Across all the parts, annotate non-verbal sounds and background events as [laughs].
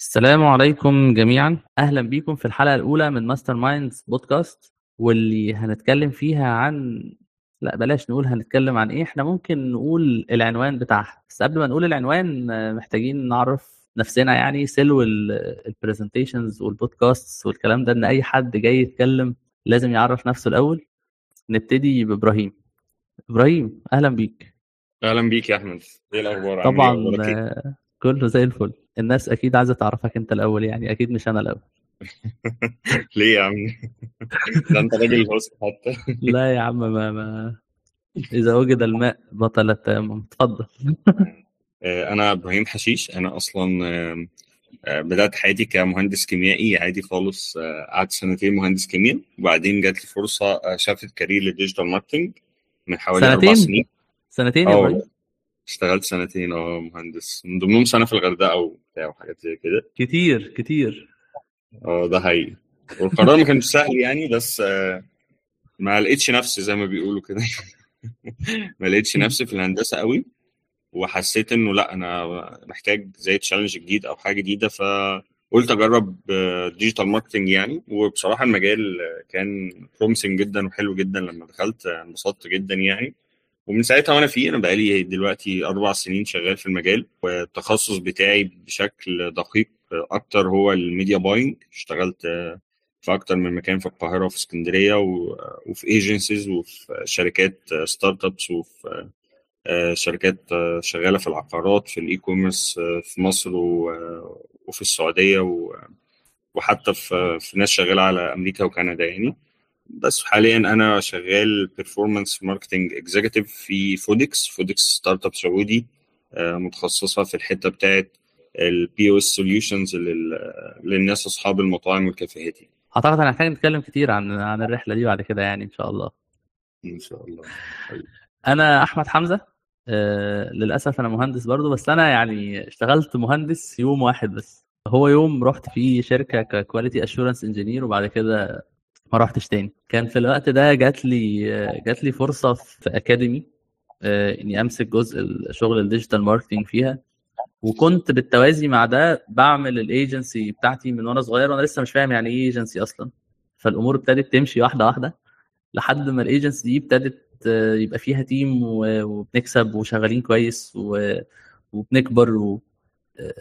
السلام عليكم جميعا. أهلا بيكم في الحلقة الأولى من Masterminds Podcast واللي هنتكلم فيها عن لا بلاش نقول هنتكلم عن إيه إحنا ممكن نقول العنوان بتاعها. بس قبل ما نقول العنوان محتاجين نعرف نفسنا يعني سلو ال presentations والبودكاست والكلام ده إن أي حد جاي يتكلم لازم يعرف نفسه الأول. نبتدي بإبراهيم. إبراهيم أهلا بيك. أهلا بيك يا أحمد. إيه الأخبار؟ عامل طبعا آه، كله زي الفل. الناس أكيد عايزة تعرفك أنت الأول يعني أكيد مش أنا الأول. [laughs] ليه يا عم؟ ده أنت راجل host حتى. لا يا عم ما, ما. إذا وجد الماء بطل التيمم. اتفضل. [laughs] آه، أنا إبراهيم حشيش. أنا أصلا آه، آه، بدأت حياتي كمهندس كيميائي عادي خالص. قعدت سنتين مهندس كيمياء وبعدين جات لي فرصة shift career لل digital marketing من حوالي أربع سنتين سنين. سنتين يا اشتغلت سنتين آه مهندس من ضمنهم سنة في الغردقة وبتاع وحاجات زي كده. كتير كتير. آه ده حقيقي. والقرار ما كانش سهل يعني بس آه، ما لقيتش نفسي زي ما بيقولوا كده. [laughs] ما لقيتش نفسي في الهندسة قوي وحسيت إنه لأ أنا محتاج زي challenge جديد أو حاجة جديدة فقلت أجرب digital marketing يعني. وبصراحة المجال كان promising جدا وحلو جدا لما دخلت انبسطت جدا يعني. ومن ساعتها وأنا فيه أنا بقالي دلوقتي أربع سنين شغال في المجال والتخصص بتاعي بشكل دقيق أكتر هو ال media buying. اشتغلت في أكتر من مكان في القاهرة وفي اسكندرية وفي agencies وفي شركات startups وفي آه، شركات آه، شغالة في العقارات في ال e-commerce آه، في مصر وفي السعودية وحتى في ناس شغالة على أمريكا وكندا يعني. بس حاليا أنا شغال performance marketing executive في Foodics Foodics startup سعودي آه، متخصصة في الحتة بتاعت ال POS solutions للناس أصحاب المطاعم والكافيهات يعني. أعتقد هنحتاج نتكلم كتير عن عن الرحلة دي بعد كده يعني إن شاء الله إن شاء الله حبيبي. أنا أحمد حمزة آه للأسف أنا مهندس برضو بس أنا يعني اشتغلت مهندس يوم واحد بس هو يوم رحت فيه شركة ك quality assurance engineer وبعد كده ما رحتش تاني. كان في الوقت ده جات لي جات لي فرصة في academy آه، إني أمسك جزء شغل ال digital marketing فيها. وكنت بالتوازي مع ده بعمل الايجنسي بتاعتي من وأنا صغير وأنا لسه مش فاهم يعني إيه ايجنسي أصلا. فالأمور ابتدت تمشي واحدة واحدة لحد ما الايجنسي دي ابتدت آه، يبقى فيها team وبنكسب وشغالين كويس وبنكبر و...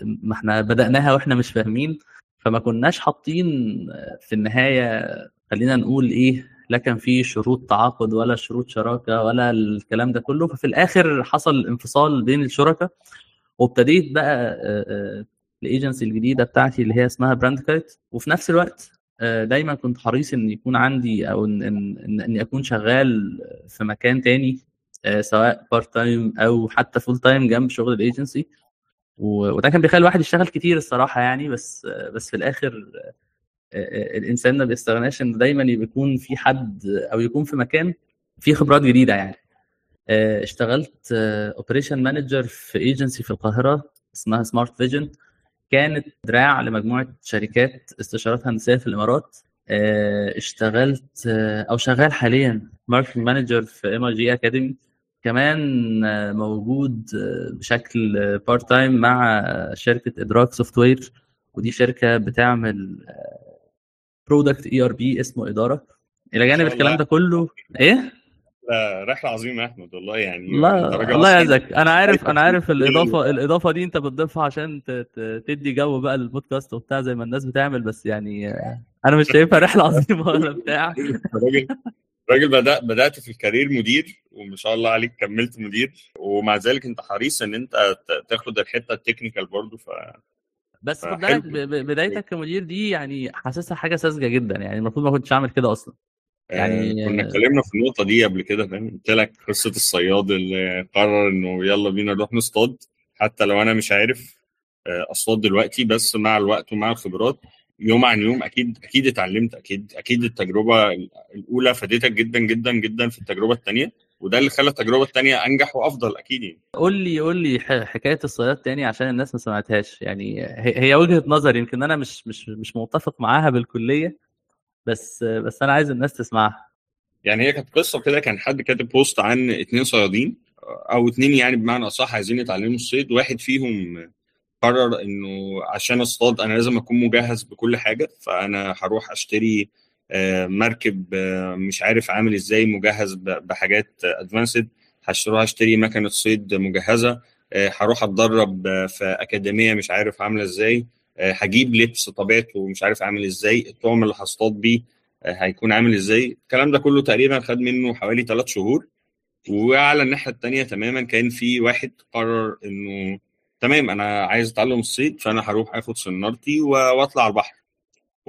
ما إحنا بدأناها وإحنا مش فاهمين. فما كناش حاطين آه، في النهاية خلينا نقول إيه لا كان في شروط تعاقد ولا شروط شراكة ولا الكلام ده كله. ففي الآخر حصل انفصال بين الشركاء وابتديت بقى الأيجنسي الجديدة بتاعتي اللي هي اسمها Brand Kite وفي نفس الوقت دايما كنت حريص إن يكون عندي أو إن إن إني أكون شغال في مكان تاني سواء part time أو حتى full time جنب شغل الأيجنسي. وده كان بيخلي الواحد يشتغل كتير الصراحة يعني بس بس في الآخر الإنسان ما بيستغناش ان دايما يكون في حد أو يكون في مكان فيه خبرات جديدة يعني. آه، اشتغلت operation manager في ايجنسي في القاهرة اسمها Smart Vision كانت دراع لمجموعة شركات استشارات هندسية في الإمارات. آه، اشتغلت آه، أو شغال حاليا marketing manager في MG Academy كمان آه، موجود آه، بشكل part time مع شركة إدراك software ودي شركة بتعمل product ERP اسمه إدارة. إلى جانب الكلام ده كله إيه؟ لا، رحلة عظيمة يا أحمد والله يعني لا الله يعزك. أنا عارف أنا عارف الإضافة الإضافة دي أنت بتضيفها عشان تدي جو بقى للبودكاست وبتاع زي ما الناس بتعمل بس يعني أنا مش شايفها [laughs] رحلة عظيمة ولا بتاع. راجل راجل بدأ بدأت في ال career مدير وما شاء الله عليك كملت مدير. ومع ذلك أنت حريص إن أنت تاخد الحتة ال technical برضه ف... بس خد بالك بدايتك كمدير دي يعني حاسسها حاجة ساذجة جدا يعني المفروض ما كنتش اعمل كده أصلا. آه يعني كنا اتكلمنا في النقطة دي قبل كده فاهم؟ قلت لك قصة الصياد اللي قرر إنه يلا بينا نروح نصطاد حتى لو أنا مش عارف آه، أصطاد دلوقتي بس مع الوقت ومع الخبرات يوم عن يوم أكيد أكيد اتعلمت أكيد أكيد التجربة الأولى فادتك جدا جدا جدا في التجربة الثانية وده اللي خلى التجربة الثانية أنجح وأفضل أكيد يعني. قول لي قول لي حكاية الصياد تاني عشان الناس ما سمعتهاش. يعني هي وجهة نظر يمكن أنا مش مش مش متفق معاها بالكلية بس بس أنا عايز الناس تسمعها. يعني هي كانت قصة كده كان حد كاتب بوست عن اتنين صيادين أو اتنين يعني بمعنى أصح عايزين يتعلموا الصيد. واحد فيهم قرر إنه عشان أصطاد أنا لازم أكون مجهز بكل حاجة فأنا هروح أشتري مركب آه، مش عارف عامل إزاي مجهز بحاجات ادفانسد هروح اشتري مكنة صيد مجهزة آه، هروح أتدرب آه، في أكاديمية مش عارف عاملة إزاي آه، هجيب لبس طبيعته مش عارف عامل إزاي الطعم اللي هصطاد بيه آه، هيكون عامل إزاي الكلام ده كله تقريبا خد منه حوالي ثلاث شهور. وعلى الناحية التانية تماما كان في واحد قرر إنه تمام أنا عايز أتعلم الصيد فأنا هروح آخد سنارتي وأطلع البحر.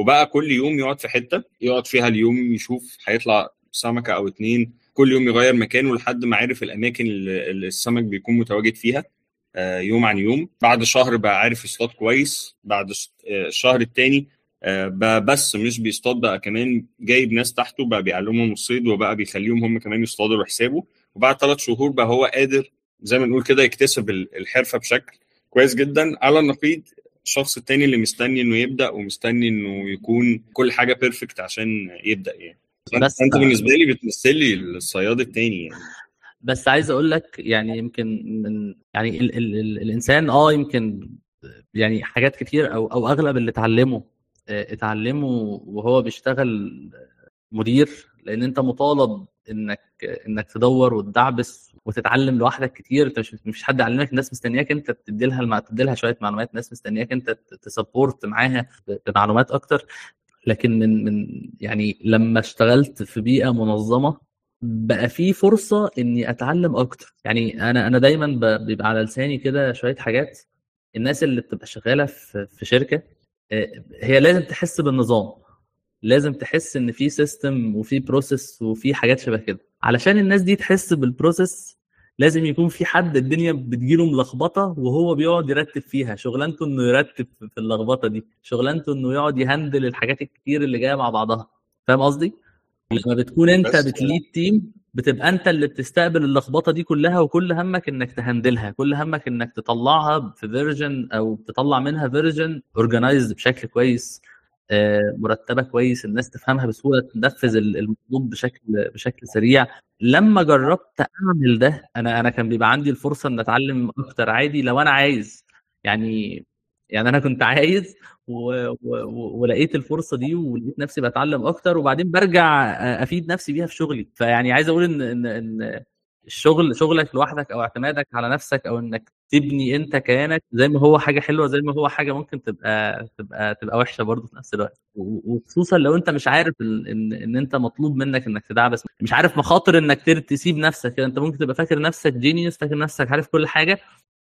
وبقى كل يوم يقعد في حتة يقعد فيها اليوم يشوف هيطلع سمكة أو اتنين كل يوم يغير مكانه لحد ما عرف الأماكن اللي السمك بيكون متواجد فيها آه، يوم عن يوم. بعد شهر بقى عارف يصطاد كويس بعد آه، الشهر التاني آه، بقى بس مش بيصطاد بقى كمان جايب ناس تحته بقى بيعلمهم الصيد وبقى بيخليهم هم كمان يصطادوا لحسابه وبعد ثلاث شهور بقى هو قادر زي ما نقول كده يكتسب ال- الحرفة بشكل كويس جدا على النقيض. الشخص التاني اللي مستني إنه يبدأ ومستني إنه يكون كل حاجة بيرفكت عشان يبدأ يعني. بس- أنت بالنسبة لي بتمثل لي الصياد التاني يعني. بس عايز أقول لك يعني يمكن من يعني ال ال ال الإنسان آه يمكن يعني حاجات كتير أو أو أغلب اللي اتعلمه آه، اتعلمه وهو بيشتغل مدير لأن أنت مطالب إنك إنك تدور وتدعبس وتتعلم لوحدك كتير. أنت مش مش حد علمك الناس مستنياك أنت تدي لها الم- لها شوية معلومات الناس مستنياك أنت تسبورت معاها بمعلومات أكتر. لكن من من يعني لما اشتغلت في بيئة منظمة بقى في فرصة إني أتعلم أكتر. يعني أنا أنا دايما بيبقى على لساني كده شوية حاجات. الناس اللي بتبقى شغالة في في شركة آه، هي لازم تحس بالنظام. لازم تحس إن في system وفي process وفي حاجات شبه كده. علشان الناس دي تحس بال process لازم يكون في حد الدنيا بتجيله ملخبطة وهو بيقعد يرتب فيها. شغلانته إنه يرتب في اللخبطة دي. شغلانته إنه يقعد ي handle الحاجات الكتير اللي جاية مع بعضها. فاهم قصدي؟ لما بتكون أنت بت lead team بتبقى أنت اللي بتستقبل اللخبطة دي كلها وكل همك إنك ت handle ها كل همك إنك تطلعها في version أو تطلع منها version organized بشكل كويس. مرتبة كويس الناس تفهمها بسهولة تنفذ ال- المطلوب بشكل بشكل سريع. لما جربت أعمل ده أنا أنا كان بيبقى عندي الفرصة إن أتعلم أكتر. عادي لو أنا عايز. يعني يعني أنا كنت عايز. و... و- ولقيت الفرصة دي ولقيت نفسي بتعلم أكتر وبعدين برجع أفيد نفسي بيها في شغلي. فيعني عايز أقول ان ان إن الشغل شغلك لوحدك أو اعتمادك على نفسك أو إنك تبني انت كيانك زي ما هو حاجة حلوة زي ما هو حاجة ممكن تبقى تبقى تبقى وحشة برضه في نفس الوقت وخصوصا لو انت مش عارف ان ان انت مطلوب منك انك تدعبس مش عارف مخاطر انك تسيب نفسك كده انت ممكن تبقى فاكر نفسك جينيوس فاكر نفسك عارف كل حاجة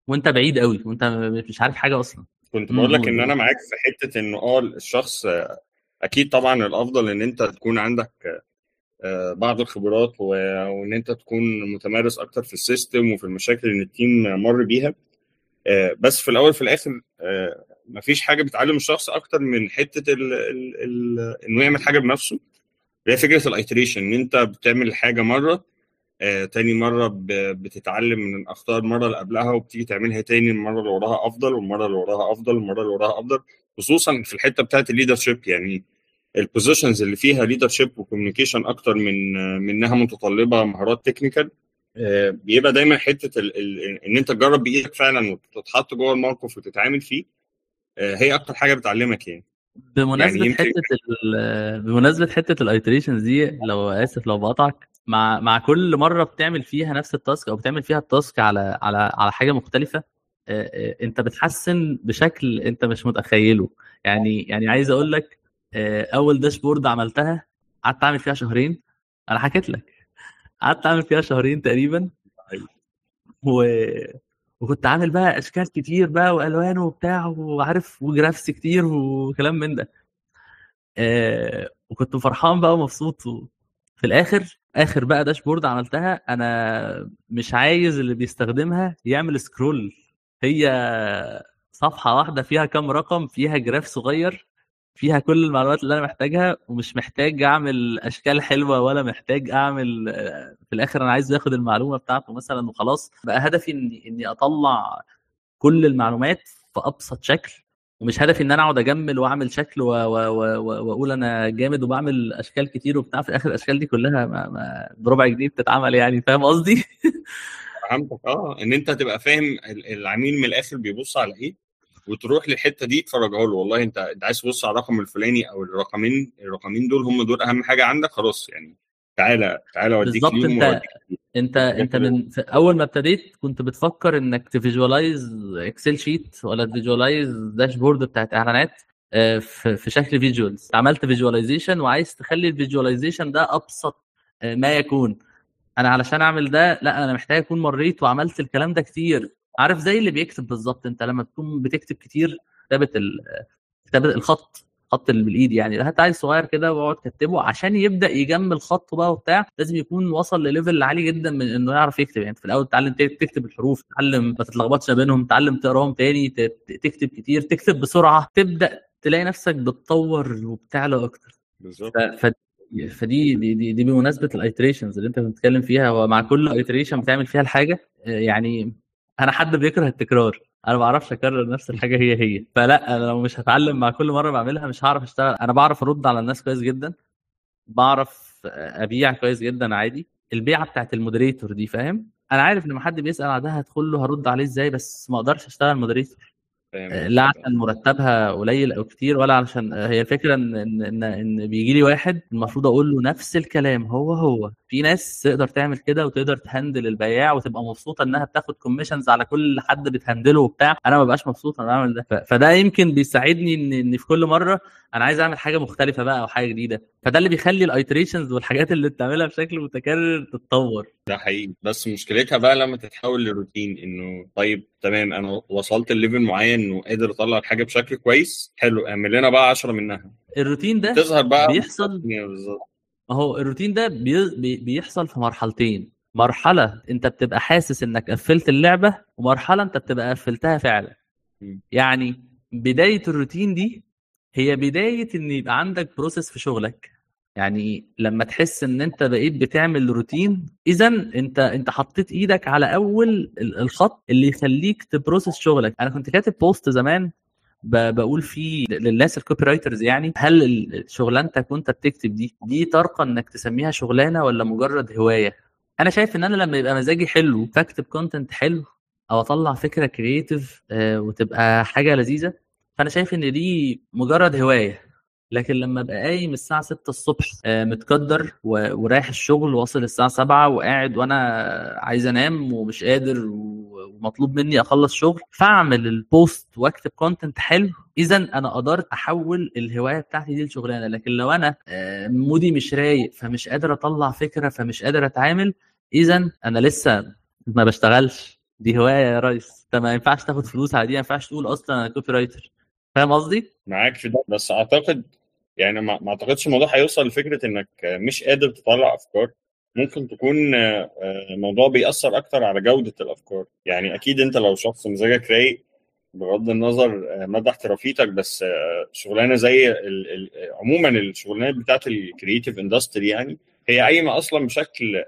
وانت بعيد قوي وانت مش عارف حاجة أصلا كنت بقول لك. إن أنا معاك في حتة إنه آه الشخص أكيد طبعا الأفضل إن أنت تكون عندك بعض الخبرات وإن أنت تكون متمارس أكتر في ال system وفي المشاكل اللي ال team مر بيها. آه، بس في الأول في الآخر آه، مفيش حاجة بتعلم الشخص أكتر من حتة ال ال ال إنه يعمل حاجة بنفسه. هي فكرة ال iteration إن أنت بتعمل حاجة مرة آه، تاني مرة بتتعلم من الأخطاء المرة اللي قبلها وبتيجي تعملها تاني المرة اللي وراها أفضل والمرة اللي وراها أفضل والمرة اللي وراها أفضل. خصوصا في الحتة بتاعت ال leadership يعني ال positions اللي فيها leadership و communication أكتر من منها متطلبة مهارات technical بيبقى دايما حتة ال ال إن أنت تجرب بإيدك فعلا وتتحط جوه الموقف وتتعامل فيه آه، هي أكتر حاجة بتعلمك يعني. بمناسبة يعني حتة بمناسبة حتة ال iterations دي لو آسف لو بقطعك مع مع كل مرة بتعمل فيها نفس ال task أو بتعمل فيها ال task على على على حاجة مختلفة آه، آه، أنت بتحسن بشكل أنت مش متخيله. يعني يعني عايز أقول لك آه، أول dashboard عملتها قعدت أعمل فيها شهرين. أنا حكيت لك. قعدت أعمل فيها شهرين تقريبا. و... وكنت عامل بقى أشكال كتير بقى وألوان وبتاع وعارف و graphs كتير وكلام من ده. آه وكنت فرحان بقى ومبسوط. و... في الآخر آخر بقى dashboard عملتها أنا مش عايز اللي بيستخدمها يعمل scroll هي صفحة واحدة فيها كام رقم فيها graph صغير. فيها كل المعلومات اللي أنا محتاجها ومش محتاج أعمل أشكال حلوة ولا محتاج أعمل آه، في الآخر أنا عايز اخد المعلومة بتاعته مثلا وخلاص بقى هدفي إني إني أطلع كل المعلومات في أبسط شكل ومش هدفي إن أنا أقعد أجمل وأعمل شكل وأقول أنا جامد وبعمل أشكال كتير وبتاع في الآخر الأشكال دي كلها ما ما بربع جنيه بتتعمل يعني فاهم قصدي؟ [laughs] فهمتك آه إن أنت تبقى فاهم ال- العميل من الآخر بيبص على إيه وتروح للحتة دي تفرجها له. والله أنت أنت عايز تبص على الرقم الفلاني أو الرقمين الرقمين دول هم دول أهم حاجة عندك خلاص يعني. تعالى تعالى أوديك بالظبط أنت. أنت أنت. من أول ما ابتديت كنت بتفكر إنك ت visualize Excel sheet ولا ت visualize dashboard بتاعت إعلانات آه، في في شكل visuals عملت visualization وعايز تخلي ال visualization ده أبسط آه، ما يكون. أنا علشان أعمل ده لأ أنا محتاج أكون مريت وعملت الكلام ده كتير. عارف زي اللي بيكتب بالظبط انت لما تكون بتكتب كتير كتابه كتابه الخط خط اللي بالإيد يعني هات عيل صغير كده واقعد كتبه عشان يبدأ يجمل خطه بقى وبتاع لازم يكون وصل ل level عالي جدا من إنه يعرف يكتب يعني في الأول تتعلم تكتب الحروف تتعلم ما تتلخبطش بينهم تتعلم تقراهم تاني تكتب كتير تكتب بسرعة تبدأ تلاقي نفسك بتطور وبتعلى أكتر. بالظبط. ف... فدي دي دي, دي بمناسبة ال iterations اللي انت بتتكلم فيها هو مع كل iteration بتعمل فيها الحاجة آه، يعني أنا حد بيكره التكرار. أنا ما بعرفش أكرر نفس الحاجة هي هي. فلا أنا لو مش هتعلم مع كل مرة بعملها مش هعرف أشتغل. أنا بعرف أرد على الناس كويس جدا. بعرف أبيع كويس جدا عادي. البيعة بتاعت ال moderator دي فاهم؟ أنا عارف لما حد بيسأل على ده هدخل له هرد عليه إزاي بس ما أقدرش أشتغل moderator. لا قصدك. عشان مرتبها قليل أو كتير ولا علشان هي الفكرة إن إن إن, إن بيجي لي واحد المفروض أقول له نفس الكلام هو هو. في ناس تقدر تعمل كده وتقدر ت handle البيعة وتبقى مبسوطة إنها بتاخد commissions على كل حد بت handle ه وبتاع. أنا ما بقاش مبسوط أنا بعمل ده. فده يمكن بيساعدني إن إن في كل مرة أنا عايز أعمل حاجة مختلفة بقى أو حاجة جديدة. فده اللي بيخلي ال iterations والحاجات اللي بتعملها بشكل متكرر تتطور. ده حقيقي. بس مشكلتها بقى لما تتحول لروتين إنه طيب تمام أنا وصلت ل level معين انه قادر أطلع الحاجة بشكل كويس حلو اعمل لنا بقى 10 منها. الروتين ده تظهر بقى بيحصل أهو الروتين ده بي بي بيحصل في مرحلتين. مرحلة أنت بتبقى حاسس إنك قفلت اللعبة ومرحلة أنت بتبقى قفلتها فعلا. يعني بداية الروتين دي هي بداية إن يبقى عندك process في شغلك. يعني لما تحس إن أنت بقيت بتعمل روتين إذا أنت أنت حطيت إيدك على أول ال- الخط اللي يخليك ت process شغلك. أنا كنت كاتب post زمان بقول فيه للناس ال copywriters يعني هل شغلانتك وأنت بتكتب دي دي ترقى إنك تسميها شغلانة ولا مجرد هواية؟ أنا شايف إن أنا لما يبقى مزاجي حلو فأكتب content حلو أو أطلع فكرة creative وتبقى حاجة لذيذة فأنا شايف إن دي مجرد هواية. لكن لما أبقى قايم الساعة 6 الصبح آه، متكدر ورايح الشغل واصل الساعة 7 وقاعد وأنا عايز أنام ومش قادر ومطلوب مني أخلص شغل فأعمل ال post وأكتب content حلو. إذا أنا قدرت أحول الهواية بتاعتي دي لشغلانة لكن لو أنا آه، mood ي مش رايق فمش قادر أطلع فكرة فمش قادر أتعامل إذا أنا لسه ما بشتغلش. دي هواية يا ريس. أنت ما ينفعش تاخد فلوس على دي ما ينفعش تقول أصلا أنا copywriter فاهم قصدي؟ معاك في ده بس أعتقد يعني ما أعتقدش الموضوع هيوصل لفكرة إنك مش قادر تطلع أفكار. ممكن تكون آه، الموضوع بيأثر أكتر على جودة الأفكار. يعني أكيد أنت لو شخص مزاجك رايق بغض النظر آه، مدى احترافيتك بس آه، شغلانة زي عموما الشغلانات بتاعت ال creative industry يعني هي قايمة أصلا بشكل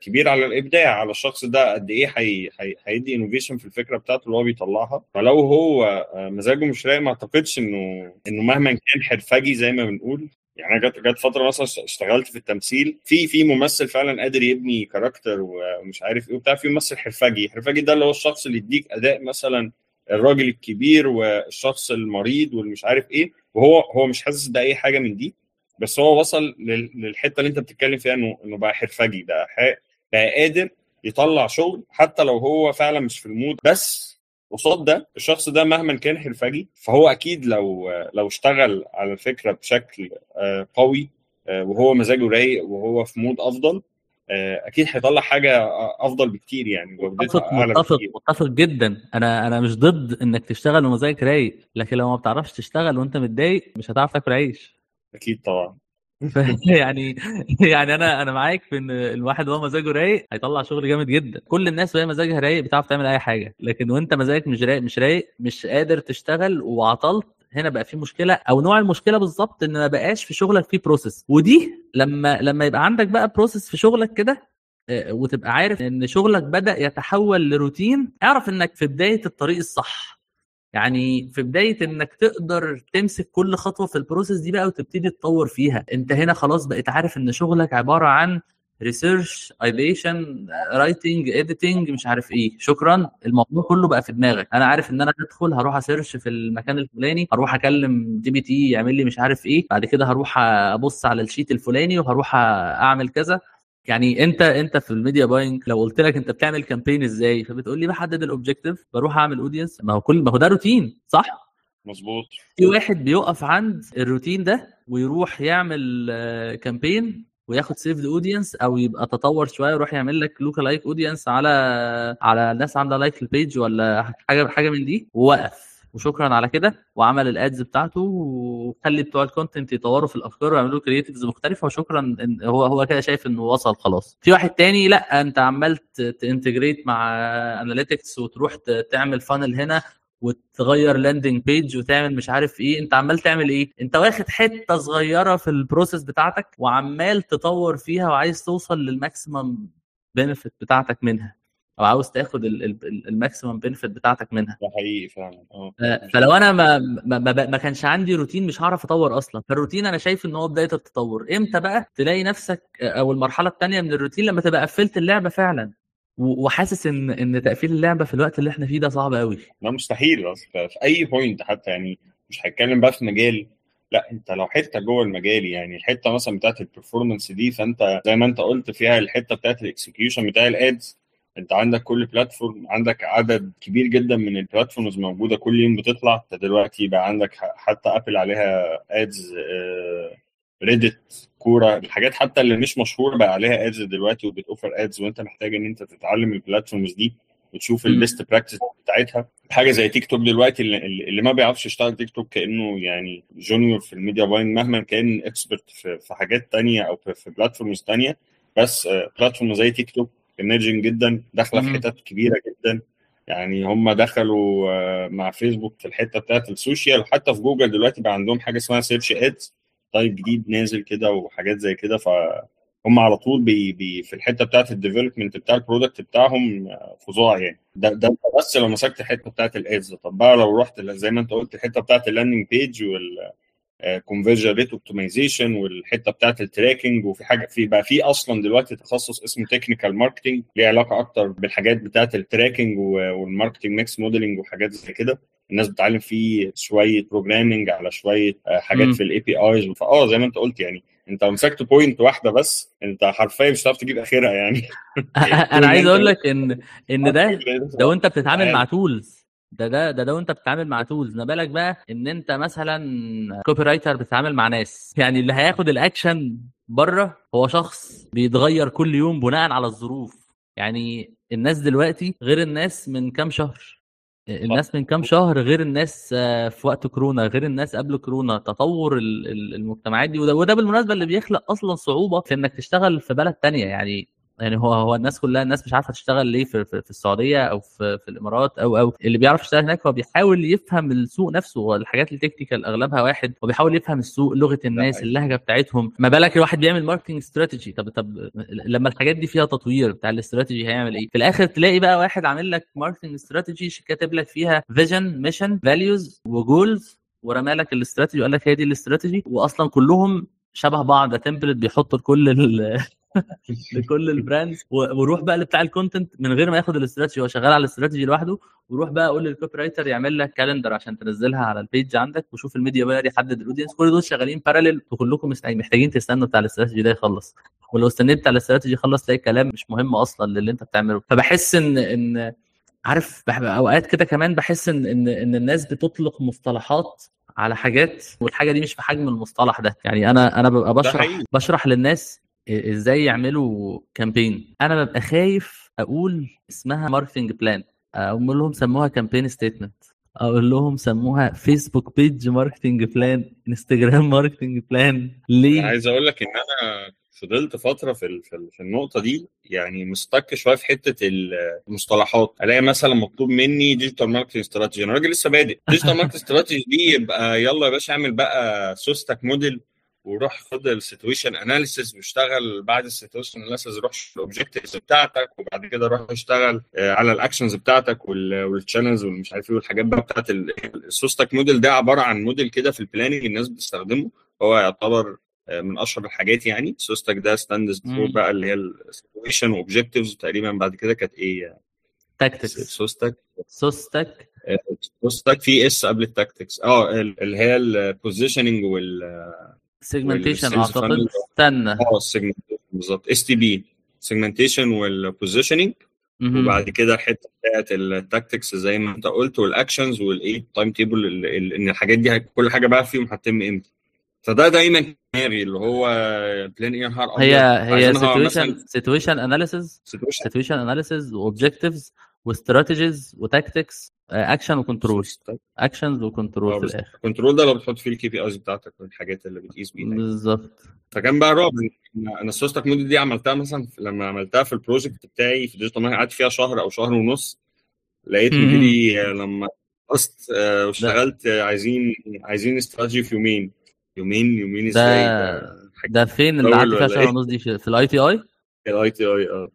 كبير على الإبداع على الشخص ده قد إيه هي- هي- هيدي innovation في الفكرة بتاعته اللي هو بيطلعها. فلو هو آه، مزاجه مش رايق ما أعتقدش إنه إنه مهما كان حرفجي زي ما بنقول. يعني أنا جت جت فترة مثلا اشتغلت في التمثيل في في ممثل فعلا قادر يبني character ومش عارف إيه وبتاع في ممثل حرفجي. حرفجي ده اللي هو الشخص اللي يديك أداء مثلا الراجل الكبير والشخص المريض والمش عارف إيه وهو هو مش حاسس بأي حاجة من دي. بس هو وصل لل- للحتة اللي انت بتتكلم فيها انه انه بقى حرفجي بقى بقى قادر يطلع شغل حتى لو هو فعلا مش في ال mood. بس قصاد ده الشخص ده مهما كان حرفجي فهو أكيد لو لو اشتغل على الفكرة بشكل آه، قوي آه، وهو مزاجه رايق وهو في مود أفضل آه، أكيد هيطلع حاجة أفضل بكتير يعني متفق متفق متفق جدا. أنا أنا مش ضد إنك تشتغل ومزاجك رايق لكن لو ما بتعرفش تشتغل وأنت متضايق مش هتعرف تاكل عيش. أكيد طبعا. [laughs] يعني يعني أنا أنا معاك في إن الواحد وهو مزاجه رايق هيطلع شغل جامد جدا. كل الناس وهي مزاجها رايق بتعرف تعمل أي حاجة. لكن وأنت مزاجك مش رايق مش رايق مش قادر تشتغل وعطلت هنا بقى في مشكلة أو نوع المشكلة بالظبط إن ما بقاش في شغلك في process ودي لما لما يبقى عندك بقى process في شغلك كده آه، وتبقى عارف إن شغلك بدأ يتحول لروتين اعرف إنك في بداية الطريق الصح. يعني في بداية إنك تقدر تمسك كل خطوة في ال process دي بقى وتبتدي تطور فيها. أنت هنا خلاص بقيت عارف إن شغلك عبارة عن research ideation writing editing مش عارف إيه. شكرا. الموضوع كله بقى في دماغك. أنا عارف إن أنا هدخل هروح ا search في المكان الفلاني هروح أكلم GPT يعمل لي مش عارف إيه. بعد كده هروح أبص على ال sheet الفلاني وهروح أعمل كذا. يعني انت انت في ال media buying لو قلت لك انت بتعمل campaign إزاي فبتقول لي بحدد ال objective بروح اعمل audience ما هو كل ما هو ده روتين صح؟ مظبوط. في واحد بيقف عند الروتين ده ويروح يعمل campaign وياخد saved audience أو يبقى تطور شوية ويروح يعمل لك lookalike audience على على ناس عامله like لل page ولا حاجة حاجة من دي ووقف. وشكرا على كده وعمل ال ads بتاعته وخلي بتوع ال content يطوروا في الأفكار ويعملوا creatives مختلفة وشكرا إن هو هو كده شايف إنه وصل خلاص. في واحد تاني لأ أنت عمال ت integrate مع analytics وتروح تعمل funnel هنا وتغير landing page وتعمل مش عارف إيه. أنت عمال تعمل إيه؟ أنت واخد حتة صغيرة في ال process بتاعتك وعمال تطور فيها وعايز توصل لل maximum benefit بتاعتك منها. أو عاوز تاخد ال maximum benefit بتاعتك منها. ده حقيقي فعلا آه. فلو أنا ما ما, ما, ما كانش عندي روتين مش هعرف أطور أصلا. فالروتين أنا شايف إن هو بدايه التطور إمتى بقى تلاقي نفسك أو المرحلة الثانية من الروتين لما تبقى قفلت اللعبة فعلا وحاسس إن إن تقفيل اللعبة في الوقت اللي إحنا فيه ده صعب قوي ده مستحيل أصلا. في أي point حتى يعني مش هتكلم بقى في مجال لا أنت لو حتة جوه المجال يعني الحتة مثلا بتاعت ال performance دي فأنت زي ما أنت قلت فيها الحتة بتاعت ال execution بتاع ال ads انت عندك كل platform عندك عدد كبير جدا من ال platforms موجودة كل يوم بتطلع. انت دلوقتي بقى عندك حتى ابل عليها ads ريديت كورا الحاجات حتى اللي مش مشهورة بقى عليها ads دلوقتي وبتوفر ads وانت محتاج ان انت تتعلم ال platforms دي وتشوف ال best practice بتاعتها. حاجة زي تيك توك دلوقتي اللي, اللي ما بيعرفش يشتغل تيك توك كأنه يعني junior في ال media buying مهما كان expert في, في حاجات تانية أو في, في platforms تانية. بس platform زي تيك توك emerging جدا داخلة في حتت كبيرة جدا. يعني هم دخلوا مع فيسبوك في الحتة بتاعت ال social. وحتى في جوجل دلوقتي بقى عندهم حاجة اسمها search ads type جديد نازل كده وحاجات زي كده. فهم على طول بي بي في الحتة بتاعت ال development بتاع ال product بتاعهم فظاع يعني. ده ده بس لو مسكت الحته بتاعت ال ads طب بقى لو رحت زي ما انت قلت الحتة بتاعت ال landing page وال conversion rate optimization والحتة بتاعت ال tracking وفي حاجة في بقى في أصلا دلوقتي تخصص اسمه technical marketing ليه علاقة أكتر بالحاجات بتاعت ال tracking وال marketing mix modeling وحاجات زي كده. الناس بتتعلم فيه شوية programming على شوية حاجات في ال APIs فاه زي ما أنت قلت يعني أنت لو مسكت point واحدة بس أنت حرفيا مش هتعرف تجيب آخرها يعني. [laughs] أنا عايز [laughs] أقول لك ان إن ده [laughs] ده وانت بتتعامل مع tools ده ده ده ده وانت بتتعامل مع tools ما بالك بقى ان انت مثلا copywriter بتتعامل مع ناس. يعني اللي هياخد الأكشن بره هو شخص بيتغير كل يوم بناء على الظروف. يعني الناس دلوقتي غير الناس من كام شهر. الناس من كام شهر غير الناس في وقت كورونا غير الناس قبل كورونا. تطور المجتمعات دي وده, وده بالمناسبة اللي بيخلق أصلا صعوبة في إنك تشتغل في بلد تانية. يعني يعني هو هو الناس كلها الناس مش عارفة تشتغل ليه في, في, في السعودية أو في, في الإمارات أو أو اللي بيعرف يشتغل هناك هو بيحاول يفهم السوق نفسه. والحاجات ال technical أغلبها واحد وبيحاول يفهم السوق لغة الناس اللهجة بتاعتهم. ما بالك الواحد بيعمل marketing strategy طب طب لما الحاجات دي فيها تطوير بتاع الاستراتيجي هيعمل إيه؟ في الآخر تلاقي بقى واحد عامل لك marketing strategy كاتب لك فيها vision mission values و goals ورمى لك الاستراتيجي وقال لك هي دي الاستراتيجي واصلا كلهم شبه بعض template بيحط لكل [laughs] لكل ال brands. وروح بقى لبتاع ال content من غير ما ياخد الاستراتيجي هو شغال على الاستراتيجي لوحده. وروح بقى قول لل copywriter يعمل لك calendar عشان تنزلها على ال page عندك وشوف ال media buyer يحدد ال audience كل دول شغالين parallel وكلكم محتاجين تستنوا بتاع الاستراتيجي ده يخلص. ولو استنيت بتاع الاستراتيجي يخلص تلاقي كلام مش مهم أصلا للي أنت بتعمله. فبحس ان ان عارف أوقات كده كمان بحس ان ان إن الناس بتطلق مصطلحات على حاجات والحاجة دي مش في حجم المصطلح ده. يعني أنا أنا ببقى بشرح بشرح للناس إزاي يعملوا campaign أنا ببقى خايف أقول اسمها marketing plan أقول لهم سموها campaign statement أقول لهم سموها Facebook page marketing plan Instagram marketing plan ليه؟ عايز أقول لك إن أنا فضلت فترة في في النقطة دي يعني stuck شوية في حتة المصطلحات. ألاقي مثلا مطلوب مني digital marketing strategy أنا راجل لسه بادئ. digital marketing strategy دي يبقى يلا يا باشا اعمل بقى SOSTAC model وروح خد ال situation analysis واشتغل بعد ال situation analysis روح ال objectives بتاعتك وبعد كده روح اشتغل على ال actions بتاعتك وال channels والمش عارف إيه والحاجات بقى بتاعت ال SOSTAC model ده عبارة عن موديل كده في ال planning الناس بتستخدمه. هو يعتبر آه، من أشهر الحاجات يعني. SOSTAC ده stands for. بقى اللي هي ال situation و objectives تقريبا بعد كده كانت إيه tactics SOSTAC SOSTAC SOSTAC في S قبل ال tactics آه ال- اللي هي ال positioning وال segmentation أعتقد. استنى آه ال segmentation بالظبط STP segmentation وال positioning. وبعد كده الحتة بتاعت ال tactics زي ما انت قلت وال actions والايه ال time table إن الحاجات دي كل حاجة بقى فيهم هتتم إمتى فده دايما دماغي اللي هو plan إيه نهار هي. هي سيتويشن سيتويشن اناليسيز situation. سيتويشن اناليسيز واوبجكتيفز واستراتيجيز وتاكتكس اكشن وكنترول actions و control في الآخر. ال control ده لو بتحط فيه ال KPIs بتاعتك والحاجات اللي بتقيس بيها. بالظبط. فكان بقى رعب. أنا ال SOSTAC model دي عملتها مثلا لما عملتها في ال project بتاعي في digital marketing قعدت فيها شهر أو شهر ونص لقيت. مديري آه، لما خلصت آه، واشتغلت آه، عايزين عايزين استراتيجي في يومين. يومين؟ يومين إزاي؟ ده ده فين اللي قعدت فيها شهر إيه؟ ونص دي؟ في ال ITI ال ITI آه.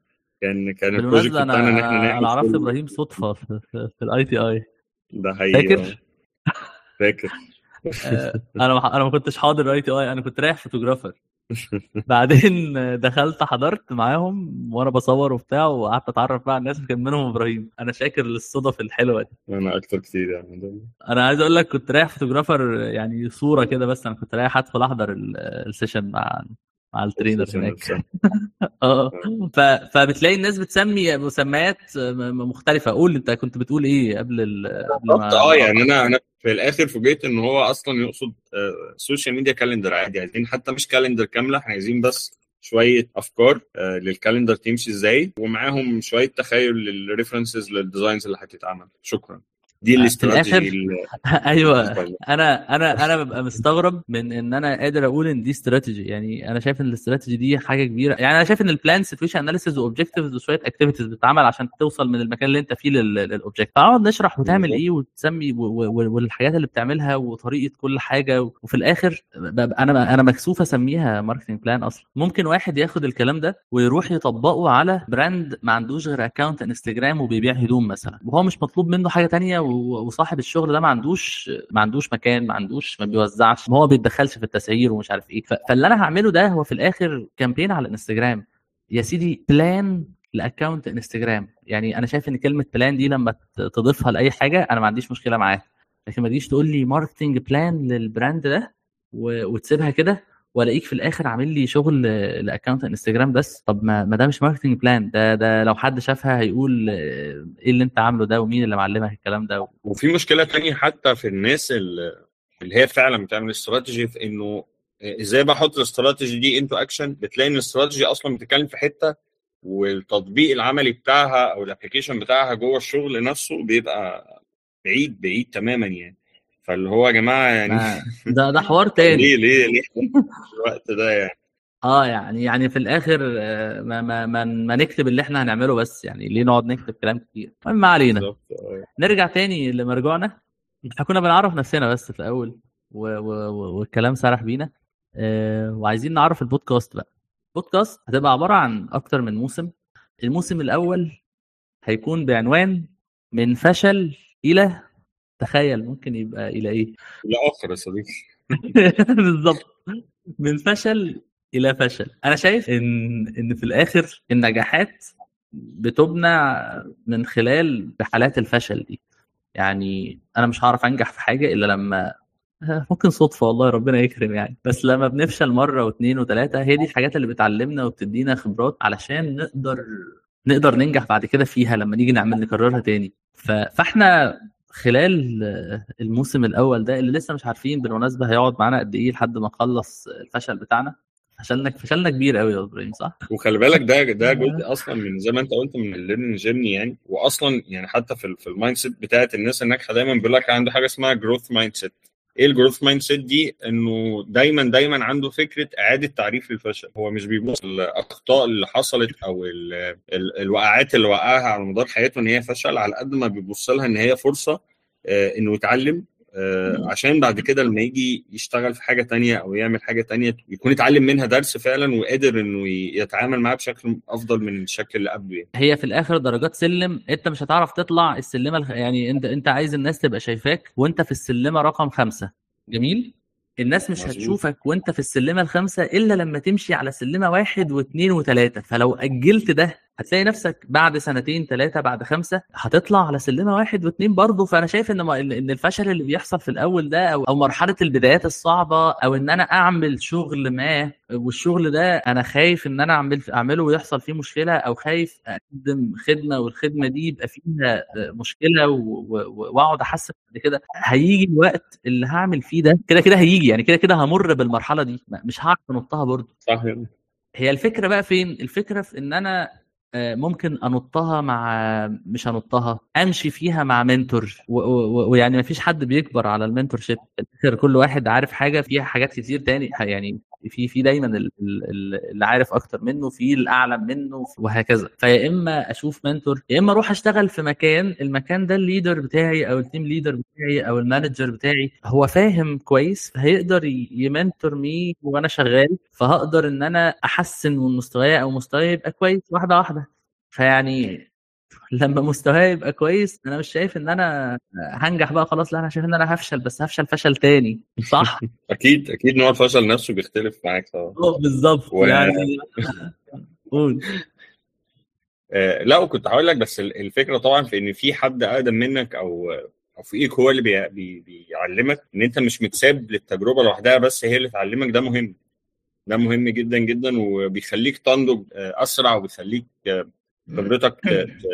كان كان ال project بتاعنا إن انا إحنا أنا نعمل أنا عرفت إبراهيم صدفة في, في, في ال ITI ده حقيقي فاكر؟ آه. فاكر [laughs] [laughs] آه، أنا ما أنا ما كنتش حاضر ال ITI أنا كنت رايح photographer بعدين دخلت حضرت معاهم وأنا بصور وبتاع وقعدت أتعرف بقى على الناس كان منهم إبراهيم أنا شاكر للصدف الحلوة دي أنا أكتر كتير يعني. أنا عايز أقول لك كنت رايح photographer يعني صورة كده بس أنا كنت رايح أدخل أحضر ال- session مع مع ال trainer هناك. [laughs] آه. ف... فبتلاقي الناس بتسمي مسميات مختلفة. قول انت كنت بتقول إيه قبل ال... آه يعني أنا أنا في الآخر فوجئت إن هو أصلا يقصد social media calendar عادي. عايزين حتى مش calendar كاملة إحنا عايزين بس شوية أفكار آه، لل calendar تمشي إزاي ومعاهم شوية تخيل لل references لل designs اللي هتتعمل. شكرا. دي في الاستراتيجي [laughs] أيوه. أنا أنا أنا ببقى مستغرب من إن أنا قادر أقول إن دي استراتيجي. يعني أنا شايف إن الاستراتيجي دي حاجة كبيرة. يعني أنا شايف إن ال plan situation analysis و objectives وشويه activities بتتعمل عشان توصل من المكان اللي أنت فيه لل objective فأقعد نشرح وتعمل. إيه وتسمي والحاجات اللي بتعملها وطريقة كل حاجة وفي الآخر أنا أنا مكسوف أسميها marketing plan أصلا. ممكن واحد ياخد الكلام ده ويروح يطبقه على brand ما عندوش غير account Instagram وبيبيع هدوم مثلا. وهو مش مطلوب منه حاجة تانية و- وصاحب الشغل ده ما عندوش ما عندوش مكان ما عندوش ما بيوزعش. ما هو بيتدخلش في التسعير ومش عارف إيه. فاللي أنا هعمله ده هو في الآخر campaign على الانستجرام. يا سيدي plan ل account Instagram. يعني أنا شايف إن كلمة plan دي لما تضيفها لأي حاجة أنا ما عنديش مشكلة معاها. لكن ما تجيش تقول لي marketing plan لل brand ده وتسيبها كده. والاقيك في الآخر عامل لي شغل ل account Instagram بس. طب ما ده مش marketing plan ده ده لو حد شافها هيقول إيه اللي انت عامله ده ومين اللي معلمك الكلام ده. وفي مشكلة تانية حتى في الناس اللي هي فعلا بتعمل استراتيجي في إنه إزاي بحط الاستراتيجي دي into action بتلاقي إن الاستراتيجي أصلا بتتكلم في حتة والتطبيق العملي بتاعها أو ال application بتاعها جوه الشغل نفسه بيبقى بعيد بعيد تماما يعني. فاللي هو يا جماعة يعني ده ده حوار [laughs] تاني. ليه ليه ليه الوقت ده يعني؟ آه يعني يعني في الآخر آه، ما ما ما, ما نكتب اللي إحنا هنعمله بس يعني ليه نقعد نكتب كلام كتير؟ المهم ما علينا. آه. نرجع تاني لمرجوعنا. إحنا كنا بنعرف نفسنا بس في الأول و... و... والكلام سرح بينا. آه... وعايزين نعرف البودكاست بقى. البودكاست هتبقى عبارة عن أكتر من موسم. الموسم الأول هيكون بعنوان من فشل إلى تخيل ممكن يبقى إلى إيه؟ [laughs] لا آخر يا صديقي. بالظبط من فشل إلى فشل. أنا شايف إن إن في الآخر النجاحات بتبنى من خلال رحلات الفشل دي. يعني أنا مش هعرف أنجح في حاجة إلا لما [laughs] ممكن صدفة والله ربنا يكرم يعني. بس لما بنفشل مرة واثنين وثلاثه هي دي الحاجات اللي بتعلمنا وبتدينا خبرات علشان نقدر نقدر ننجح بعد كده فيها لما نيجي نعمل نكررها تاني. ف... فإحنا خلال الموسم الأول ده اللي لسه مش عارفين بالمناسبة هيقعد معانا قد إيه لحد ما نخلص الفشل بتاعنا. فشلنا فشلنا كبير قوي يا إبراهيم صح؟ وخلي بالك ده ده [laughs] جزء أصلا من زي ما أنت قلت من ال learning journey يعني. واصلا يعني حتى في في ال mindset بتاعت الناس الناجحة دايما بيقول لك عنده حاجة اسمها growth mindset إيه ال growth mindset دي؟ إنه دايما دايما عنده فكرة إعادة تعريف للفشل هو مش بيبص الاخطاء اللي حصلت أو ال ال الوقعات اللي وقعها على مدار حياته إن هي فشل على قد ما بيبص لها إن هي فرصة آه، إنه يتعلم. عشان بعد كده لما يجي يشتغل في حاجة تانية أو يعمل حاجة تانية يكون اتعلم منها درس فعلا وقادر إنه يتعامل معاه بشكل أفضل من الشكل اللي قبله يعني. هي في الآخر درجات سلم أنت مش هتعرف تطلع السلمة الخ... يعني أنت أنت عايز الناس تبقى شايفاك وأنت في السلمة رقم خمسة جميل الناس مش مظبوط. هتشوفك وأنت في السلمة الخامسه إلا لما تمشي على سلمة واحد واثنين وثلاثة فلو أجلت ده هتلاقي نفسك بعد سنتين ثلاثة بعد خمسة هتطلع على سلمة واحد واثنين برضه. فأنا شايف إن إن الفشل اللي بيحصل في الأول ده أو أو مرحلة البدايات الصعبة أو إن أنا أعمل شغل ما والشغل ده أنا خايف إن أنا أعمل أعمله ويحصل فيه مشكلة أو خايف أقدم خدمة والخدمة دي يبقى فيها مشكلة و- و- وأقعد أحسن بعد كده. هيجي الوقت اللي هعمل فيه ده كده كده هيجي. يعني كده كده همر بالمرحلة دي. مش هعرف أنطها برضه. صح هي الفكرة بقى فين؟ الفكرة في إن أنا آه، ممكن انطها مع مش انطها امشي فيها مع منتور. ويعني ما فيش حد بيكبر على المنتور شيب كل واحد عارف حاجة فيها حاجات كتير تاني يعني في في دايما ال- ال- ال- اللي عارف أكتر منه في الأعلم منه وهكذا. فيا إما أشوف mentor يا إما أروح أشتغل في مكان المكان ده ال leader بتاعي أو ال team leader بتاعي أو ال manager بتاعي. هو فاهم كويس فهيقدر ي mentor me وأنا شغال فهقدر إن أنا أحسن من مستواي أو مستواي يبقى كويس واحدة واحدة. فيعني لما مستواي يبقى كويس أنا مش شايف إن أنا هنجح بقى خلاص لأ أنا شايف إن أنا هفشل بس هفشل فشل تاني صح؟ [laughs] أكيد أكيد نوع الفشل نفسه بيختلف معاك طبعا. آه بالظبط و- يعني [laughs] قول. آه، لأ وكنت هقول لك بس ال- الفكرة طبعا في إن في حد أقدم منك أو أو فوقيك هو اللي بي بي بيعلمك إن أنت مش متساب للتجربة لوحدها بس هي اللي تعلمك ده مهم. ده مهم جدا جدا وبيخليك تنضج آه، أسرع وبيخليك آه، خبرتك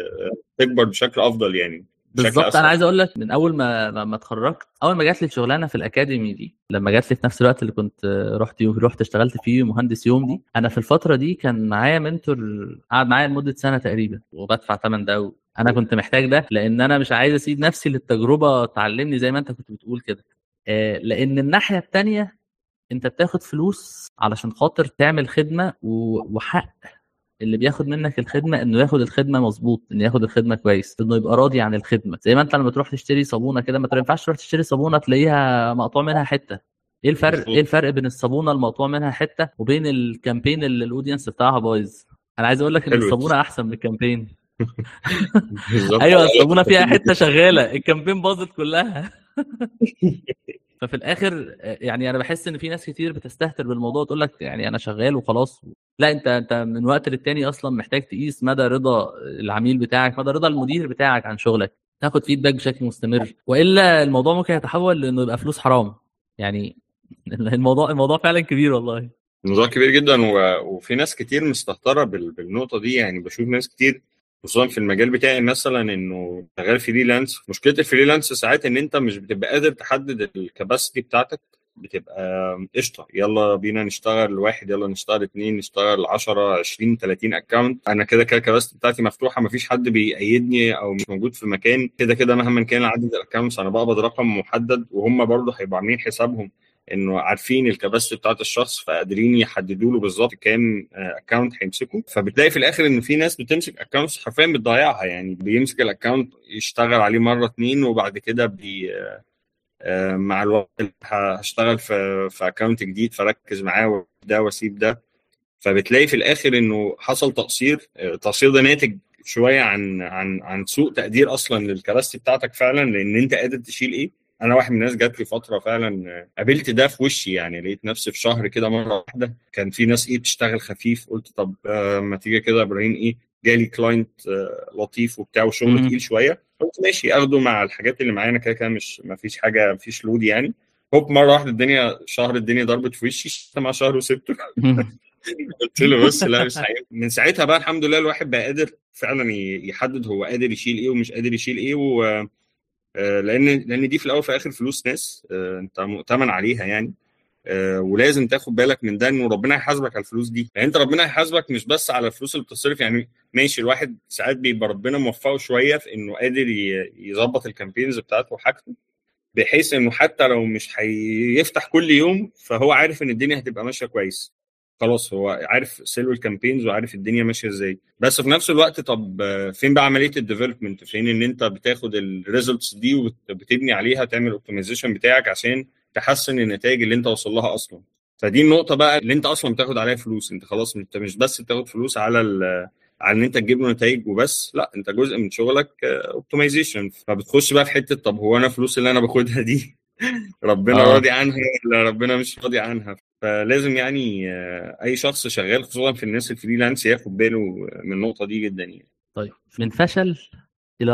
[laughs] تكبر بشكل أفضل يعني بالظبط. أنا عايز أقول لك من أول ما ما اتخرجت أول ما جات لي الشغلانة في الأكاديمي دي لما جات لي في نفس الوقت اللي كنت رحت يوم رحت اشتغلت فيه مهندس يوم دي أنا في الفترة دي كان معايا منتور قعد معايا لمدة سنة تقريبا وبدفع ثمن ده أنا كنت محتاج ده لأن أنا مش عايز أسيب نفسي للتجربة تعلمني زي ما أنت كنت بتقول كده. آه، لأن الناحية التانية أنت بتاخد فلوس علشان خاطر تعمل خدمة وحق اللي بياخد منك الخدمة إنه ياخد الخدمة مظبوط إنه ياخد الخدمة كويس إنه يبقى راضي عن الخدمة زي ما أنت لما تروح تشتري صابونة كده ما ينفعش تروح تشتري صابونة تلاقيها مقطوع منها حتة إيه الفرق مظبوط. إيه الفرق بين الصابونة المقطوع منها حتة وبين ال campaign اللي ال audience بتاعها بايظ أنا عايز أقول لك إن. الصابونة أحسن من ال campaign. [laughs] أيوه الصابونه فيها حتة شغالة ال campaign باظت كلها. [laughs] ففي الآخر يعني أنا بحس إن في ناس كتير بتستهتر بالموضوع تقول لك يعني أنا شغال وخلاص. لا أنت أنت من وقت للتاني أصلا محتاج تقيس مدى رضا العميل بتاعك مدى رضا المدير بتاعك عن شغلك. تاخد feedback بشكل مستمر. وإلا الموضوع ممكن يتحول لإنه يبقى فلوس حرام. يعني [laughs] الموضوع الموضوع فعلا كبير والله. الموضوع كبير جدا و... وفي ناس كتير مستهترة بال... بالنقطة دي. يعني بشوف ناس كتير خصوصا في المجال بتاعي مثلا إنه شغال freelance مشكلة ال freelance ساعات إن أنت مش بتبقى قادر تحدد ال capacity بتاعتك بتبقى قشطة. يلا بينا نشتغل واحد يلا نشتغل اتنين نشتغل 10 20 30 account أنا كده كده ال capacity بتاعتي مفتوحة مفيش حد بيقيدني أو مش موجود في مكان. كده كده مهما كان عدد ال accounts أنا بقبض رقم محدد وهم برضه هيبقوا عاملين حسابهم إنه عارفين ال capacity بتاعت الشخص فقادرين يحددوا له بالظبط كام account هيمسكه. فبتلاقي في الآخر إن في ناس بتمسك accounts حرفيا بتضيعها يعني بيمسك ال account يشتغل عليه مرة اتنين وبعد كده بي آه، مع الوقت هشتغل في في account جديد فركز معاه ده وأسيب ده. فبتلاقي في الآخر إنه حصل تقصير آه، التقصير ده ناتج شوية عن عن عن سوء تقدير أصلا لل capacity بتاعتك فعلا لأن أنت قادر تشيل إيه؟ أنا واحد من الناس جات لي فترة فعلا آه، قابلت ده في وشي يعني لقيت نفسي في شهر كده مرة واحدة كان في ناس إيه بتشتغل خفيف قلت طب آه، ما تيجي كده إبراهيم إيه جالي client لطيف وبتاع وشغل. تقيل شوية قلت ماشي آخده مع الحاجات اللي معانا كده كده مش ما فيش حاجة ما فيش load يعني. هوب مرة واحدة الدنيا شهر الدنيا ضربت في وشي مع شهر وسبته. [laughs] قلت له بص لا مش هينفع من ساعتها بقى الحمد لله الواحد بقى قادر فعلا يحدد هو قادر يشيل إيه ومش قادر يشيل إيه و آه، لأن لأن دي في الأول وفي الآخر فلوس ناس آه، أنت مؤتمن عليها يعني. آه، ولازم تاخد بالك من ده انه ربنا هيحاسبك على الفلوس دي. يعني أنت ربنا هيحاسبك مش بس على الفلوس اللي بتصرف يعني ماشي الواحد ساعات بيبقى ربنا موفقه شوية في إنه قادر يظبط ال campaigns بتاعته وحاجته بحيث إنه حتى لو مش هيفتح كل يوم فهو عارف إن الدنيا هتبقى ماشية كويس. خلاص هو عارف سلو ال campaigns وعارف الدنيا ماشية إزاي. بس في نفس الوقت طب آه، فين بقى عملية ال development فين إن أنت بتاخد ال results دي وبتبني عليها تعمل optimization بتاعك عشان تحسن النتائج اللي أنت وصل لها أصلا. فدي النقطة بقى اللي أنت أصلا بتاخد عليها فلوس. أنت خلاص انت مش بس بتاخد فلوس على ال على إن أنت تجيب له نتائج وبس لا أنت جزء من شغلك optimization فبتخش بقى في حتة طب هو أنا فلوس اللي أنا باخدها دي؟ [laughs] ربنا آه. راضي عنها ولا ربنا مش راضي عنها؟ فلازم يعني آه، أي شخص شغال خصوصا في الناس ال freelance ياخد باله من النقطة دي جدا يعني. طيب من فشل إلى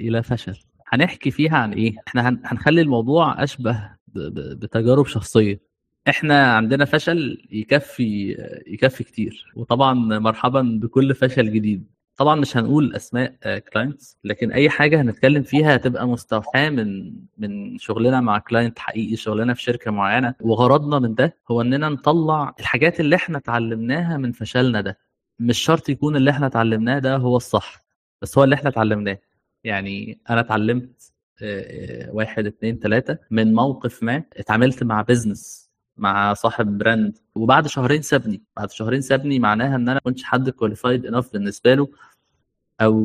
إلى فشل. هنحكي فيها عن إيه؟ إحنا هن- هنخلي الموضوع أشبه بتجارب شخصية. إحنا عندنا فشل يكفي يكفي كتير وطبعا مرحبا بكل فشل جديد. طبعا مش هنقول أسماء clients لكن أي حاجة هنتكلم فيها هتبقى مستوحاة من من شغلنا مع client حقيقي شغلنا في شركة معينة. وغرضنا من ده هو إننا نطلع الحاجات اللي إحنا اتعلمناها من فشلنا ده. مش شرط يكون اللي إحنا اتعلمناه ده هو الصح بس هو اللي إحنا اتعلمناه. يعني أنا اتعلمت آه، آه، واحد اتنين تلاتة من موقف ما اتعاملت مع business مع صاحب brand. وبعد شهرين سابني. بعد شهرين سابني معناها إن أنا ما كنتش حد qualified enough بالنسبة له أو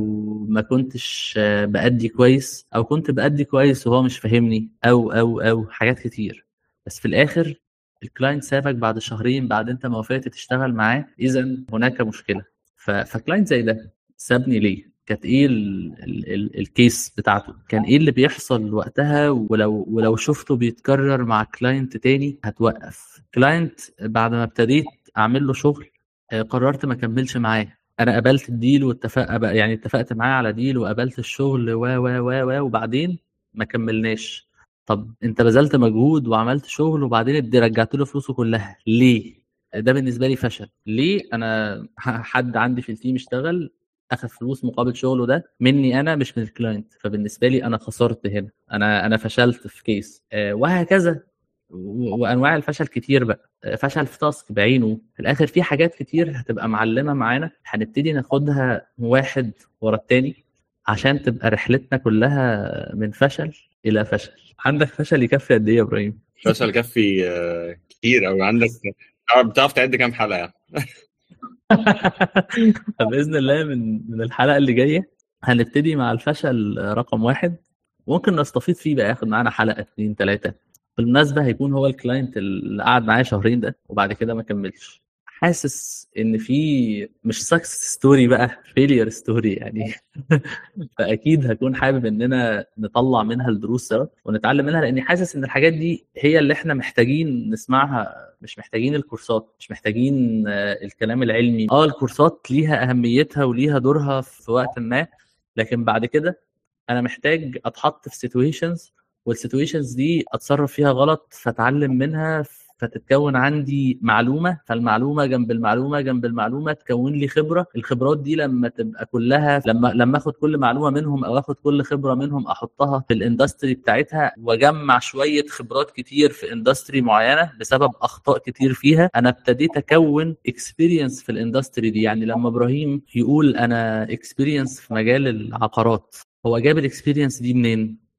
ما كنتش بأدي كويس أو كنت بأدي كويس وهو مش فاهمني أو أو أو حاجات كتير. بس في الآخر ال client سابك بعد شهرين بعد أنت ما وافقت تشتغل معاه اذا هناك مشكلة. ف client زي ده سابني ليه؟ كانت إيه ال ال ال ال case بتاعته. كان إيه اللي بيحصل وقتها ولو ولو شفته بيتكرر مع client تاني هتوقف. client بعد ما ابتديت أعمل له شغل آه، قررت ما اكملش معاه. أنا قبلت ال deal واتفق يعني اتفقت معاه على deal وقبلت الشغل و و و و وبعدين ما كملناش. طب أنت بذلت مجهود وعملت شغل وبعدين رجعت له فلوسه كلها. ليه؟ ده بالنسبة لي فشل. ليه؟ أنا حد عندي في ال team اشتغل اخذ فلوس مقابل شغله ده مني أنا مش من ال client فبالنسبة لي أنا خسرت هنا. أنا أنا فشلت في case آه، وهكذا. وأنواع الفشل كتير بقى. آه، فشل في تاسك بعينه. في الآخر في حاجات كتير هتبقى معلمة معانا. هنبتدي ناخدها واحد ورا التاني عشان تبقى رحلتنا كلها من فشل إلى فشل. عندك فشل يكفي قد إيه يا إبراهيم؟ فشل كفي آه، كتير أو عندك بتعرف تعد كام حلقة يعني؟ [laughs] فباذن الله من من الحلقة اللي جاية هنبتدي مع الفشل رقم واحد. ممكن نستفيد فيه بقى ياخد معانا حلقة اتنين تلاتة. بالمناسبة هيكون هو ال client اللي قعد معايا شهرين ده وبعد كده ما كملش. حاسس إن في مش success story بقى failure story يعني. [laughs] فأكيد هكون حابب اننا نطلع منها الدروس سوا ونتعلم منها لأني حاسس إن الحاجات دي هي اللي إحنا محتاجين نسمعها مش محتاجين الكورسات مش محتاجين آه، الكلام العلمي. آه الكورسات ليها أهميتها وليها دورها في وقت ما لكن بعد كده أنا محتاج أتحط في situations وال situations دي أتصرف فيها غلط فأتعلم منها فتتكون عندي معلومة فالمعلومة جنب المعلومة جنب المعلومة تكون لي خبرة. الخبرات دي لما تبقى كلها لما لما آخد كل معلومة منهم أو آخد كل خبرة منهم أحطها في ال industry بتاعتها وأجمع شوية خبرات كتير في industry معينة بسبب أخطاء كتير فيها أنا ابتديت أكون experience في ال industry دي. يعني لما إبراهيم يقول أنا experience في مجال العقارات هو جاب ال experience دي منين؟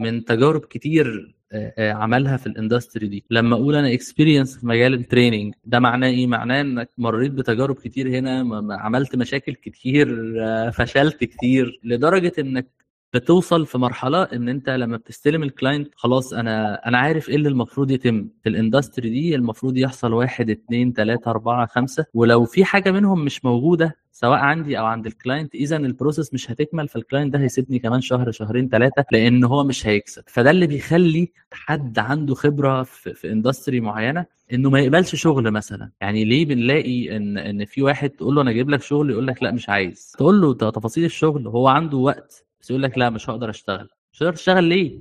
من تجارب كتير آه، آه، عملها في ال industry دي. لما أقول أنا experience في مجال ال training ده معناه إيه؟ معناه إنك مريت بتجارب كتير هنا عملت مشاكل كتير آه، فشلت كتير لدرجة إنك بتوصل في مرحلة إن أنت لما بتستلم ال client خلاص أنا أنا عارف إيه اللي المفروض يتم. في ال industry دي المفروض يحصل واحد اتنين تلاتة أربعة خمسة. ولو في حاجة منهم مش موجودة سواء عندي أو عند ال client إذا ال process مش هتكمل فال client ده هيسيبني كمان شهر شهرين ثلاثة لأن هو مش هيكسب. فده اللي بيخلي حد عنده خبرة في, في industry معينة إنه ما يقبلش شغل مثلا. يعني ليه بنلاقي إن إن في واحد تقول له أنا أجيب لك شغل يقول لك لا مش عايز. تقول له تفاصيل الشغل هو عنده وقت بس يقول لك لا مش هقدر أشتغل. مش هقدر تشتغل ليه؟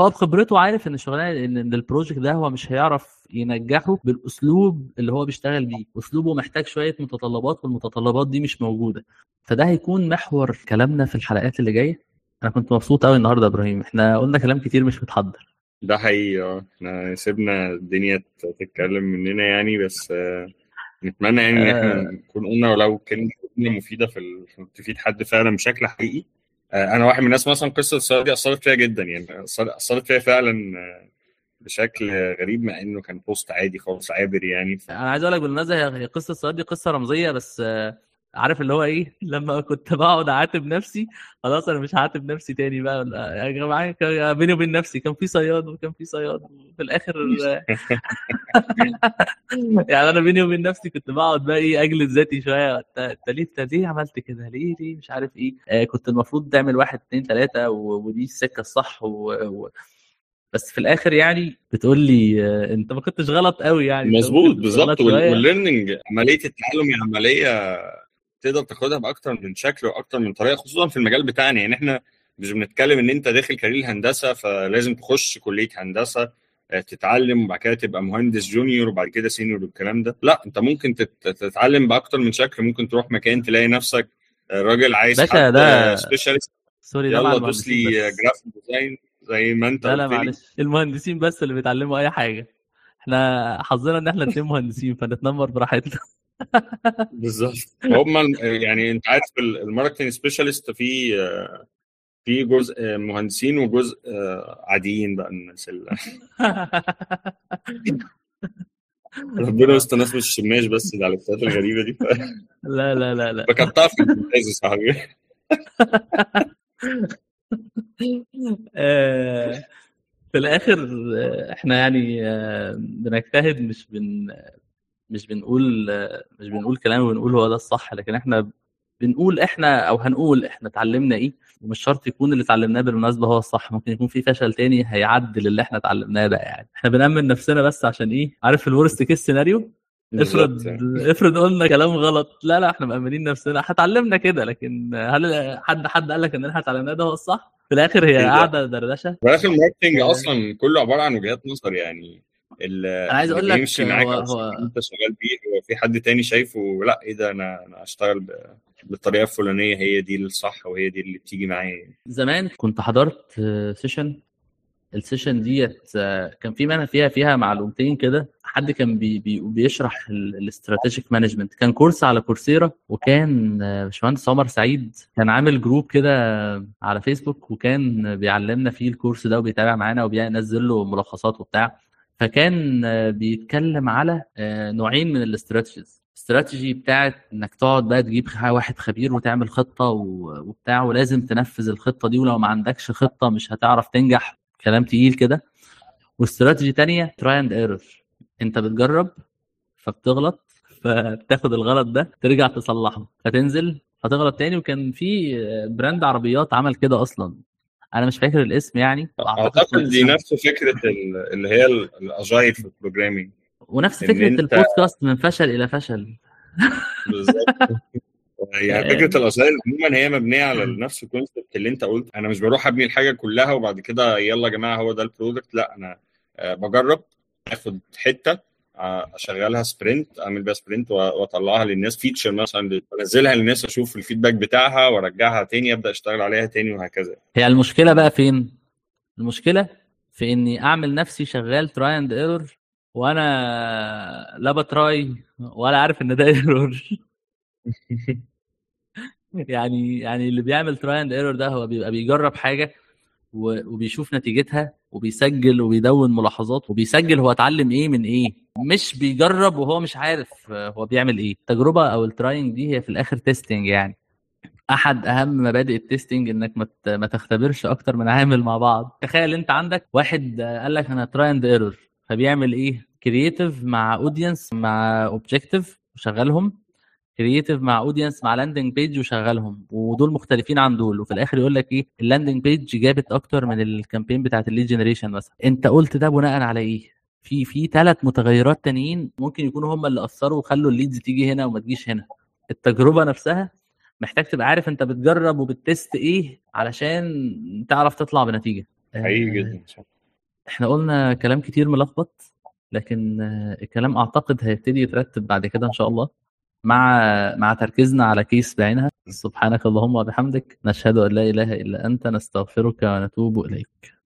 هو بخبرته عارف إن الشغلانه إن البروجكت ده هو مش هيعرف ينجحه بالأسلوب اللي هو بيشتغل بيه. أسلوبه محتاج شوية متطلبات والمتطلبات دي مش موجودة. فده هيكون محور كلامنا في الحلقات اللي جاية. أنا كنت مبسوط قوي النهارده يا إبراهيم. إحنا قلنا كلام كتير مش متحضر. ده حقيقي آه. إحنا سيبنا الدنيا تتكلم مننا يعني بس آه، نتمنى يعني إن إحنا آه. نكون قلنا ولو كلمة مفيدة في ال- تفيد حد فعلا بشكل حقيقي. أنا واحد من الناس مثلا قصة الصياد دي أثرت فيها جدا يعني أثرت فيها فعلا آه، بشكل غريب مع إنه كان بوست عادي خالص عابر يعني. ف- أنا عايز أقول لك بالمناسبة هي هي قصة السؤال دي قصة رمزية بس آه، عارف اللي هو إيه؟ [laughs] لما كنت بقعد أعاتب نفسي خلاص أنا مش هعاتب نفسي تاني بقى يا جماعة بيني وبين نفسي كان في صياد وكان في صياد وفي الآخر [laughs] [laughs] يعني أنا بيني وبين نفسي كنت بقعد بقى إيه أجلد ذاتي شوية أنت ليه أنت ليه عملت كده؟ ليه ليه؟ مش عارف إيه. آه كنت المفروض تعمل واحد اتنين تلاتة ودي السكة الصح و... و... بس في الآخر يعني بتقول لي آه، أنت ما كنتش غلط قوي يعني مظبوط بالظبط. والليرنينج عملية التعلم هي عملية تقدر تاخدها بأكتر من شكل وأكتر من طريقة خصوصا في المجال بتاعنا. يعني إحنا مش بنتكلم إن أنت داخل career هندسة فلازم تخش كلية هندسة آه، تتعلم وبعد كده تبقى مهندس junior وبعد كده senior والكلام ده. لا أنت ممكن تت- تتعلم بأكتر من شكل. ممكن تروح مكان تلاقي نفسك آه، راجل عايز باشا ده- specialist sorry ده يلا دوس لي. graphic design زي ما أنت لا لا معلش. المهندسين بس اللي بيتعلموا أي حاجة. إحنا حظنا إن إحنا اتنين مهندسين فنتنمر براحتنا. بالظبط. هم يعني أنت عارف ال- ال marketing specialist في في جزء مهندسين وجزء عاديين بقى الناس اللي [laughs] ربنا يستر ناس مش شماش بس على الحاجات الغريبة دي. لا لا لا لا. فكرتها في الممتاز يا صاحبي. آه، في الآخر آه، إحنا يعني آه، بنجتهد مش بن مش بنقول مش بنقول كلام وبنقول هو ده الصح لكن إحنا بنقول إحنا أو هنقول إحنا اتعلمنا إيه ومش شرط يكون اللي اتعلمناه بالمناسبة هو الصح ممكن يكون في فشل تاني هيعدل اللي إحنا اتعلمناه ده يعني. إحنا بنأمن نفسنا بس عشان إيه؟ عارف ال worst case scenario افرض بالظبط. افرض قلنا كلام غلط. لا لا إحنا مأمنين نفسنا. إحنا اتعلمنا كده لكن هل حد حد قال لك إن إحنا اتعلمناه ده هو الصح؟ في الآخر هي ده؟ قاعدة دردشة؟ في الآخر ال marketing آه. أصلا كله عبارة عن وجهات نظر يعني. أنا عايز أقول لك بيمشي معاك هو هو أنت شغال بيه هو في حد تاني شايفه؟ لا إيه ده؟ أنا أنا اشتغل ب- بالطريقة الفلانية هي دي الصح وهي دي اللي بتيجي معايا. زمان كنت حضرت session ال session ديت كان في منها فيها فيها معلومتين كده. حد كان بي بي بيشرح ال strategic management كان course على Coursera وكان باشمهندس عمر سعيد كان عامل group كده على فيسبوك وكان بيعلمنا فيه ال course ده وبيتابع معانا وبينزل له ملخصات وبتاع. فكان آه، بيتكلم على آه، نوعين من ال strategies. strategy بتاعت إنك تقعد بقى تجيب واحد خبير وتعمل خطة وبتاع ولازم تنفذ الخطة دي ولو ما عندكش خطة مش هتعرف تنجح كلام تقيل كده. واستراتيجي تانية try and error انت بتجرب فبتغلط فبتاخد الغلط ده ترجع تصلحه. فتنزل فتغلط تاني وكان في brand عربيات عمل كده أصلا. أنا مش فاكر الاسم يعني أعتقد دي نفس فكرة ال- اللي هي ال- ال agile في ال programming ونفس فكرة البودكاست من فشل إلى فشل. بالظبط. يعني [laughs] فكرة ال agile عموما هي مبنية على نفس ال concept اللي أنت قلت أنا مش بروح أبني الحاجة كلها وبعد كده يلا يا جماعة هو ده ال product لا أنا آه، بجرب آخد حتة اشغلها sprint اعمل بيها sprint واطلعها للناس feature مثلا انزلها للناس أشوف ال feedback بتاعها وارجعها تاني ابدأ اشتغل عليها تاني وهكذا. هي المشكلة بقى فين؟ المشكلة في إني أعمل نفسي شغال try and error وأنا لا ب try ولا عارف إن ده [laughs] error يعني يعني اللي بيعمل try and error ده هو بيبقى بيجرب حاجة وبيشوف نتيجتها وبيسجل وبيدون ملاحظات وبيسجل هو اتعلم إيه من إيه. مش بيجرب وهو مش عارف هو بيعمل إيه. التجربة أو ال trying دي هي في الآخر testing يعني. أحد أهم مبادئ ال testing إنك ما تختبرش أكتر من عامل مع بعض. تخيل أنت عندك واحد قال لك أنا try and error فبيعمل إيه؟ creative مع audience مع objective وشغلهم. creative مع audience مع landing page وشغلهم. ودول مختلفين عن دول. وفي الآخر يقول لك إيه ال landing page جابت أكتر من ال campaign بتاعت ال lead generation مثلا. أنت قلت ده بناء على إيه؟ في في ثلاث متغيرات تانيين ممكن يكونوا هم اللي أثروا وخلوا ال leads تيجي هنا وما تجيش هنا. التجربة نفسها محتاج تبقى عارف أنت بتجرب وبتست إيه علشان تعرف تطلع بنتيجة. حقيقي جدا إحنا قلنا كلام كتير ملخبط لكن الكلام أعتقد هيبتدي يترتب بعد كده إن شاء الله. مع مع تركيزنا على كيس بعينها. سبحانك اللهم وبحمدك نشهد أن لا إله إلا أنت نستغفرك ونتوب إليك.